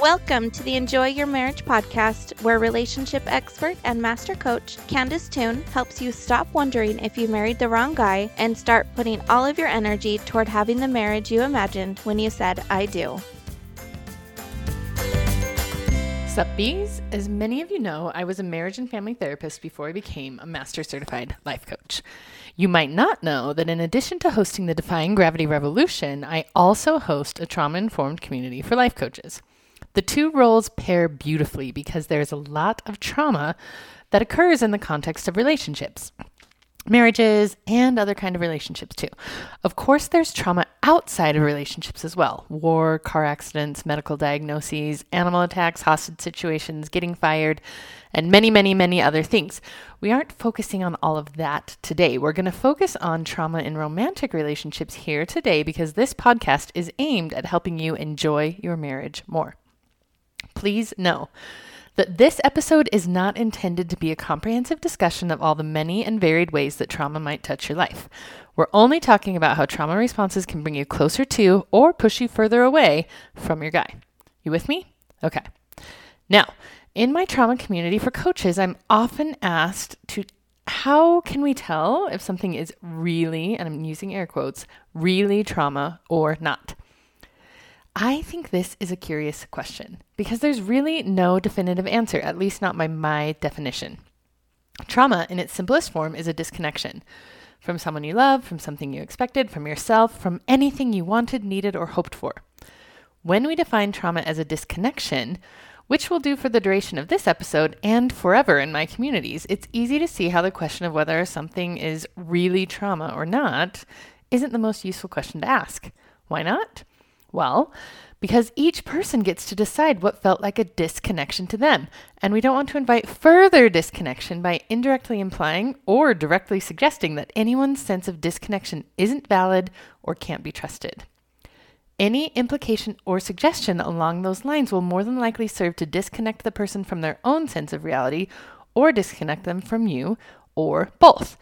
Welcome to the Enjoy Your Marriage podcast, where relationship expert and master coach Candice Toone helps you stop wondering if you married the wrong guy and start putting all of your energy toward having the marriage you imagined when you said, I do. Sup, bees? As many of you know, I was a marriage and family therapist before I became a master certified life coach. You might not know that in addition to hosting the Defying Gravity Revolution, I also host a trauma informed community for life coaches. The two roles pair beautifully because there's a lot of trauma that occurs in the context of relationships marriages and other kind of relationships too. Of course there's trauma outside of relationships as well. War, car accidents, medical diagnoses, animal attacks, hostage situations, getting fired, and many many many other things. We aren't focusing on all of that today. We're going to focus on trauma in romantic relationships here today because this podcast is aimed at helping you enjoy your marriage more. Please know that this episode is not intended to be a comprehensive discussion of all the many and varied ways that trauma might touch your life. We're only talking about how trauma responses can bring you closer to or push you further away from your guy. You with me? Okay. Now, in my trauma community for coaches, I'm often asked to how can we tell if something is really, and I'm using air quotes, really trauma or not? I think this is a curious question because there's really no definitive answer, at least not by my definition. Trauma, in its simplest form, is a disconnection from someone you love, from something you expected, from yourself, from anything you wanted, needed, or hoped for. When we define trauma as a disconnection, which we'll do for the duration of this episode and forever in my communities, it's easy to see how the question of whether something is really trauma or not isn't the most useful question to ask. Why not? Well, because each person gets to decide what felt like a disconnection to them, and we don't want to invite further disconnection by indirectly implying or directly suggesting that anyone's sense of disconnection isn't valid or can't be trusted. Any implication or suggestion along those lines will more than likely serve to disconnect the person from their own sense of reality or disconnect them from you or both.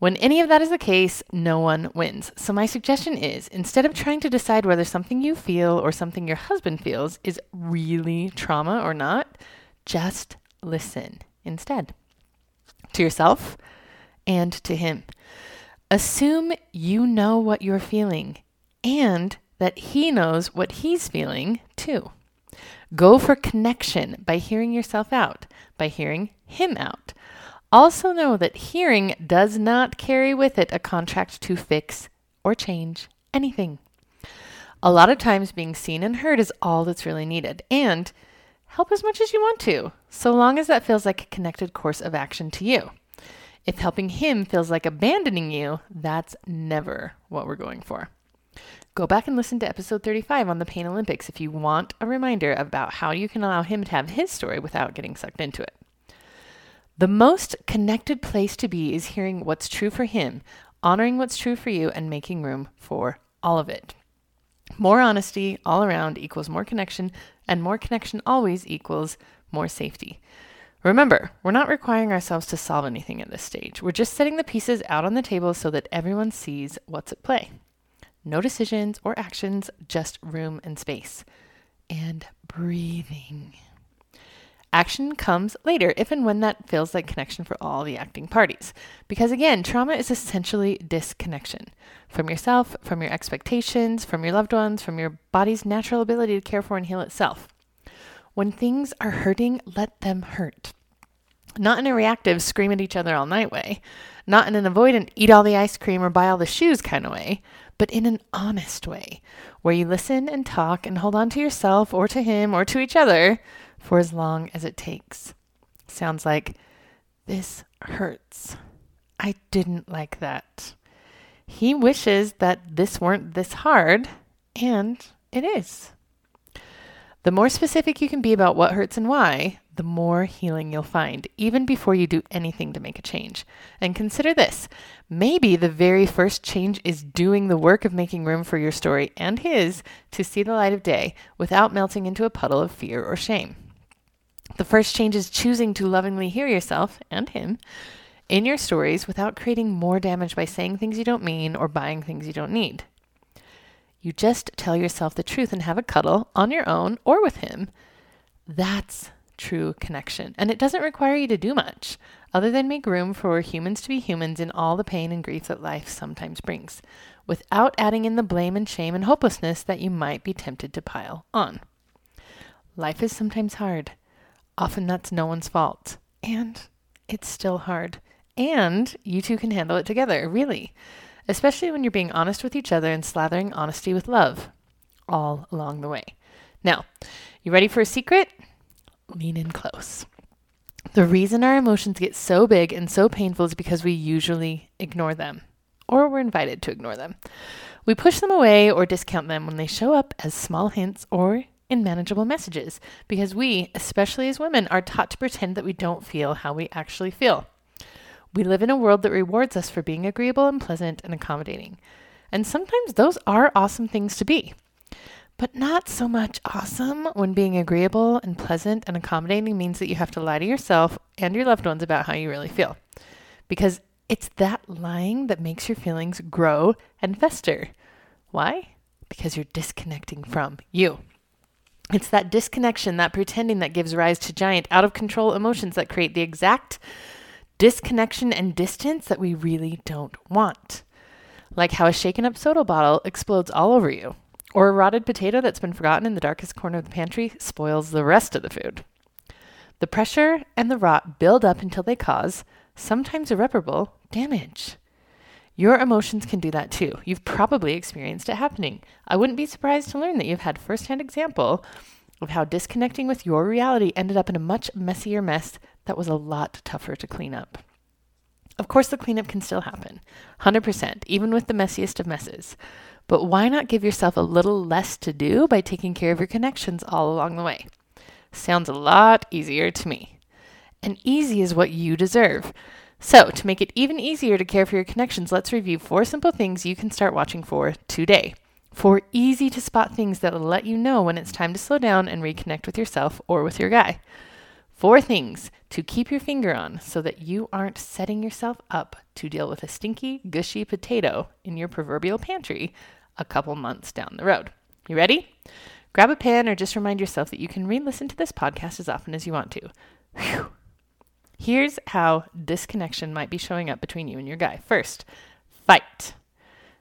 When any of that is the case, no one wins. So, my suggestion is instead of trying to decide whether something you feel or something your husband feels is really trauma or not, just listen instead to yourself and to him. Assume you know what you're feeling and that he knows what he's feeling too. Go for connection by hearing yourself out, by hearing him out. Also, know that hearing does not carry with it a contract to fix or change anything. A lot of times, being seen and heard is all that's really needed. And help as much as you want to, so long as that feels like a connected course of action to you. If helping him feels like abandoning you, that's never what we're going for. Go back and listen to episode 35 on the Pain Olympics if you want a reminder about how you can allow him to have his story without getting sucked into it. The most connected place to be is hearing what's true for him, honoring what's true for you, and making room for all of it. More honesty all around equals more connection, and more connection always equals more safety. Remember, we're not requiring ourselves to solve anything at this stage. We're just setting the pieces out on the table so that everyone sees what's at play. No decisions or actions, just room and space. And breathing. Action comes later if and when that feels like connection for all the acting parties. Because again, trauma is essentially disconnection from yourself, from your expectations, from your loved ones, from your body's natural ability to care for and heal itself. When things are hurting, let them hurt. Not in a reactive scream at each other all night way, not in an avoidant eat all the ice cream or buy all the shoes kind of way, but in an honest way, where you listen and talk and hold on to yourself or to him or to each other for as long as it takes. Sounds like, this hurts. I didn't like that. He wishes that this weren't this hard, and it is. The more specific you can be about what hurts and why, the more healing you'll find, even before you do anything to make a change. And consider this maybe the very first change is doing the work of making room for your story and his to see the light of day without melting into a puddle of fear or shame. The first change is choosing to lovingly hear yourself and him in your stories without creating more damage by saying things you don't mean or buying things you don't need. You just tell yourself the truth and have a cuddle on your own or with him. That's true connection. And it doesn't require you to do much other than make room for humans to be humans in all the pain and grief that life sometimes brings, without adding in the blame and shame and hopelessness that you might be tempted to pile on. Life is sometimes hard. Often that's no one's fault. And it's still hard. And you two can handle it together, really. Especially when you're being honest with each other and slathering honesty with love all along the way. Now, you ready for a secret? Lean in close. The reason our emotions get so big and so painful is because we usually ignore them, or we're invited to ignore them. We push them away or discount them when they show up as small hints or in manageable messages, because we, especially as women, are taught to pretend that we don't feel how we actually feel. We live in a world that rewards us for being agreeable and pleasant and accommodating. And sometimes those are awesome things to be but not so much awesome when being agreeable and pleasant and accommodating means that you have to lie to yourself and your loved ones about how you really feel. Because it's that lying that makes your feelings grow and fester. Why? Because you're disconnecting from you. It's that disconnection, that pretending that gives rise to giant, out of control emotions that create the exact disconnection and distance that we really don't want. Like how a shaken up soda bottle explodes all over you, or a rotted potato that's been forgotten in the darkest corner of the pantry spoils the rest of the food. The pressure and the rot build up until they cause, sometimes irreparable, damage. Your emotions can do that too. You've probably experienced it happening. I wouldn't be surprised to learn that you've had firsthand example of how disconnecting with your reality ended up in a much messier mess that was a lot tougher to clean up. Of course, the cleanup can still happen, 100%, even with the messiest of messes. But why not give yourself a little less to do by taking care of your connections all along the way? Sounds a lot easier to me. And easy is what you deserve. So, to make it even easier to care for your connections, let's review four simple things you can start watching for today. Four easy to spot things that will let you know when it's time to slow down and reconnect with yourself or with your guy. Four things to keep your finger on so that you aren't setting yourself up to deal with a stinky, gushy potato in your proverbial pantry a couple months down the road. You ready? Grab a pen or just remind yourself that you can re listen to this podcast as often as you want to. Whew. Here's how disconnection might be showing up between you and your guy. First, fight.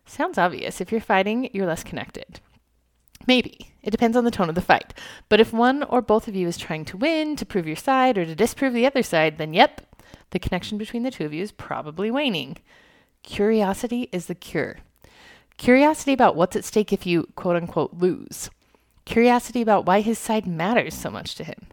Sounds obvious. If you're fighting, you're less connected. Maybe. It depends on the tone of the fight. But if one or both of you is trying to win, to prove your side, or to disprove the other side, then yep, the connection between the two of you is probably waning. Curiosity is the cure. Curiosity about what's at stake if you quote unquote lose. Curiosity about why his side matters so much to him.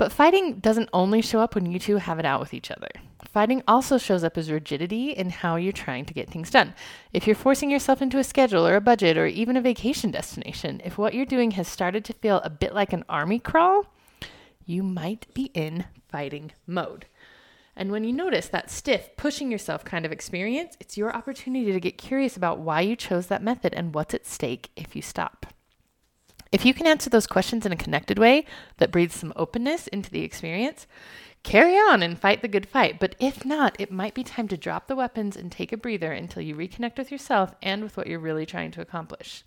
But fighting doesn't only show up when you two have it out with each other. Fighting also shows up as rigidity in how you're trying to get things done. If you're forcing yourself into a schedule or a budget or even a vacation destination, if what you're doing has started to feel a bit like an army crawl, you might be in fighting mode. And when you notice that stiff, pushing yourself kind of experience, it's your opportunity to get curious about why you chose that method and what's at stake if you stop. If you can answer those questions in a connected way that breathes some openness into the experience, carry on and fight the good fight. But if not, it might be time to drop the weapons and take a breather until you reconnect with yourself and with what you're really trying to accomplish.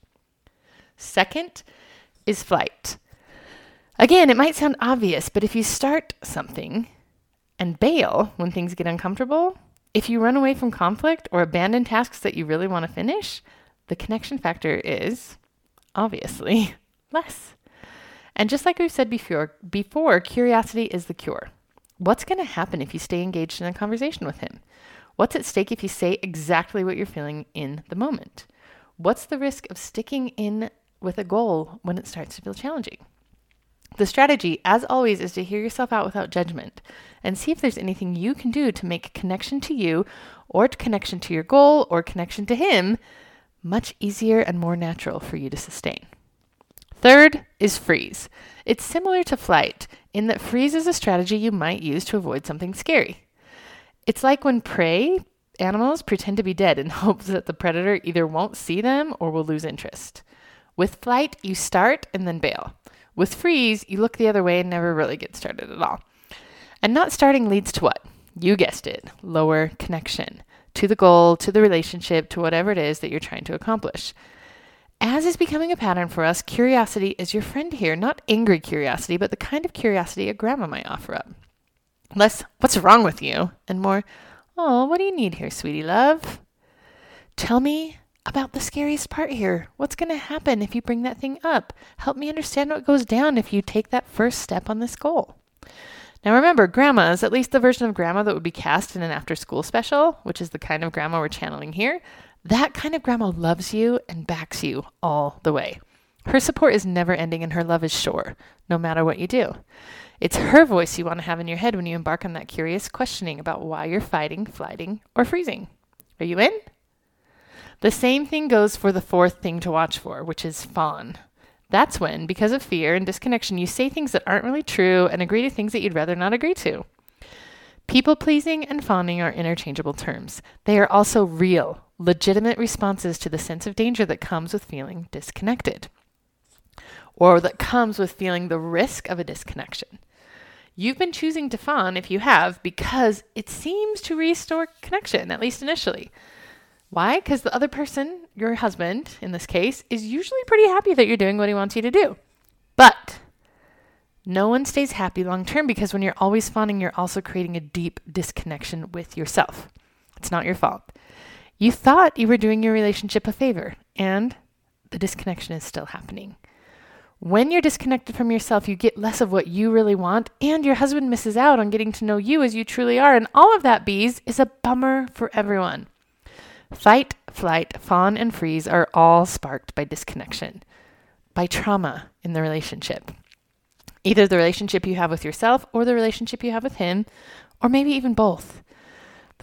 Second is flight. Again, it might sound obvious, but if you start something, and bail when things get uncomfortable, if you run away from conflict or abandon tasks that you really want to finish, the connection factor is obviously less. And just like we've said before, before curiosity is the cure. What's going to happen if you stay engaged in a conversation with him? What's at stake if you say exactly what you're feeling in the moment? What's the risk of sticking in with a goal when it starts to feel challenging? The strategy, as always, is to hear yourself out without judgment and see if there's anything you can do to make connection to you or connection to your goal or connection to him much easier and more natural for you to sustain. Third is freeze. It's similar to flight in that freeze is a strategy you might use to avoid something scary. It's like when prey animals pretend to be dead in hopes that the predator either won't see them or will lose interest. With flight, you start and then bail. With freeze, you look the other way and never really get started at all. And not starting leads to what? You guessed it lower connection to the goal, to the relationship, to whatever it is that you're trying to accomplish. As is becoming a pattern for us, curiosity is your friend here, not angry curiosity, but the kind of curiosity a grandma might offer up. Less, what's wrong with you? And more, oh, what do you need here, sweetie love? Tell me about the scariest part here. What's going to happen if you bring that thing up? Help me understand what goes down if you take that first step on this goal. Now remember, grandmas, at least the version of grandma that would be cast in an after school special, which is the kind of grandma we're channeling here, that kind of grandma loves you and backs you all the way. Her support is never ending and her love is sure, no matter what you do. It's her voice you want to have in your head when you embark on that curious questioning about why you're fighting, flighting, or freezing. Are you in? The same thing goes for the fourth thing to watch for, which is fawn. That's when, because of fear and disconnection, you say things that aren't really true and agree to things that you'd rather not agree to. People pleasing and fawning are interchangeable terms. They are also real, legitimate responses to the sense of danger that comes with feeling disconnected, or that comes with feeling the risk of a disconnection. You've been choosing to fawn, if you have, because it seems to restore connection, at least initially. Why? Because the other person, your husband in this case, is usually pretty happy that you're doing what he wants you to do. But no one stays happy long term because when you're always fawning, you're also creating a deep disconnection with yourself. It's not your fault. You thought you were doing your relationship a favor, and the disconnection is still happening. When you're disconnected from yourself, you get less of what you really want, and your husband misses out on getting to know you as you truly are. And all of that, bees, is a bummer for everyone. Fight, flight, fawn, and freeze are all sparked by disconnection, by trauma in the relationship. Either the relationship you have with yourself or the relationship you have with him, or maybe even both.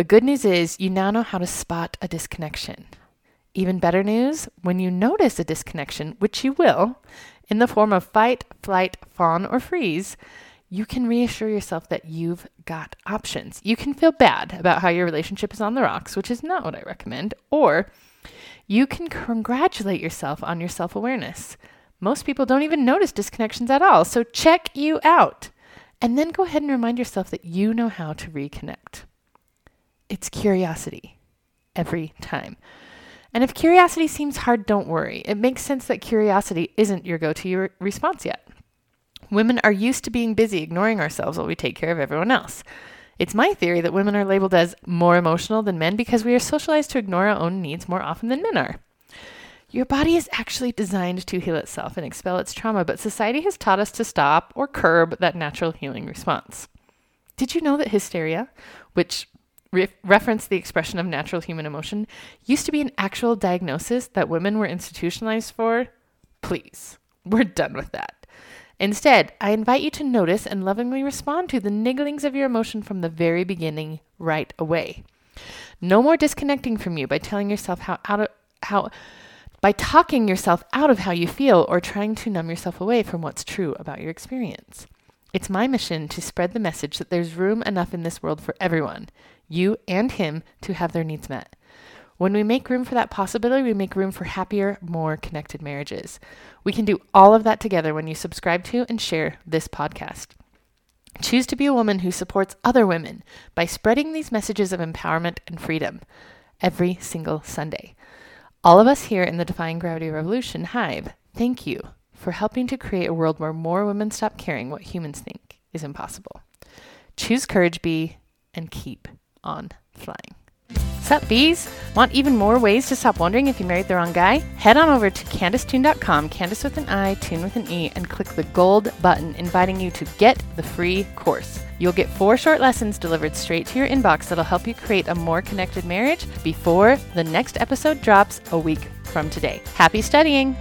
The good news is you now know how to spot a disconnection. Even better news, when you notice a disconnection, which you will, in the form of fight, flight, fawn, or freeze, you can reassure yourself that you've got options. You can feel bad about how your relationship is on the rocks, which is not what I recommend, or you can congratulate yourself on your self awareness. Most people don't even notice disconnections at all, so check you out. And then go ahead and remind yourself that you know how to reconnect. It's curiosity every time. And if curiosity seems hard, don't worry. It makes sense that curiosity isn't your go to response yet. Women are used to being busy ignoring ourselves while we take care of everyone else. It's my theory that women are labeled as more emotional than men because we are socialized to ignore our own needs more often than men are. Your body is actually designed to heal itself and expel its trauma, but society has taught us to stop or curb that natural healing response. Did you know that hysteria, which re- referenced the expression of natural human emotion, used to be an actual diagnosis that women were institutionalized for? Please, we're done with that. Instead, I invite you to notice and lovingly respond to the nigglings of your emotion from the very beginning right away. No more disconnecting from you by telling yourself how out of how by talking yourself out of how you feel or trying to numb yourself away from what's true about your experience. It's my mission to spread the message that there's room enough in this world for everyone, you and him, to have their needs met. When we make room for that possibility, we make room for happier, more connected marriages. We can do all of that together when you subscribe to and share this podcast. Choose to be a woman who supports other women by spreading these messages of empowerment and freedom every single Sunday. All of us here in the Defying Gravity Revolution Hive, thank you for helping to create a world where more women stop caring what humans think is impossible. Choose courage, be, and keep on flying. Sup, bees? Want even more ways to stop wondering if you married the wrong guy? Head on over to CandiceToone.com, Candice with an I, Toone with an E, and click the gold button inviting you to get the free course. You'll get four short lessons delivered straight to your inbox that'll help you create a more connected marriage before the next episode drops a week from today. Happy studying!